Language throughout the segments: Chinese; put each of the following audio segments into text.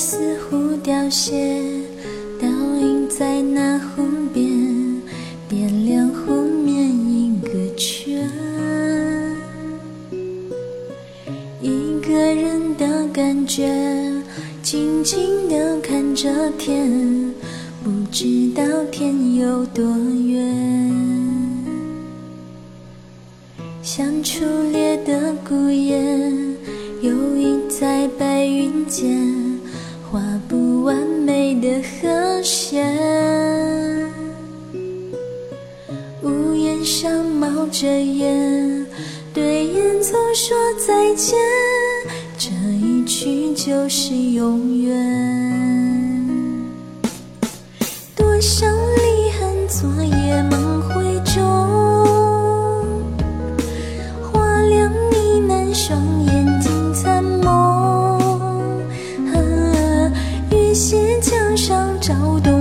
似乎凋谢，倒映在那湖边，点亮湖面一个圈。一个人的感觉，静静的看着天，不知道天有多远。像初裂的孤雁，游弋在白云间，画不完美的和弦。屋檐上冒着烟，对烟囱说再见，这一去就是永远。多少离恨，昨夜梦回中。花凉呢喃，双眼上找到。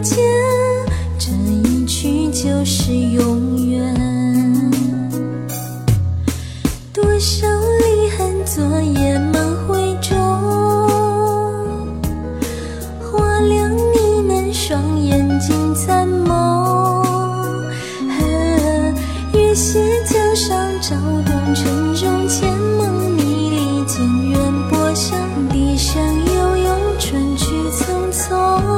这一去就是永远。多少离恨，昨夜梦回中。花凉呢喃，双眼尽残梦。月斜江上，照动城中千梦迷离间，远波响，笛声悠悠，春去匆匆。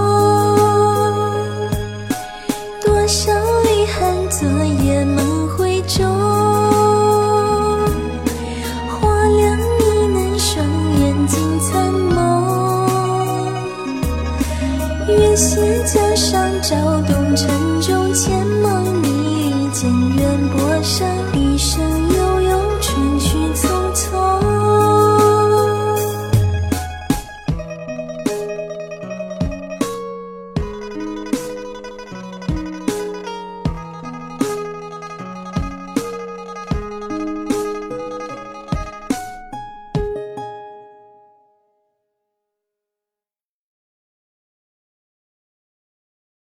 月斜江上，照动城中千梦迷离渐，远波声，一声悠。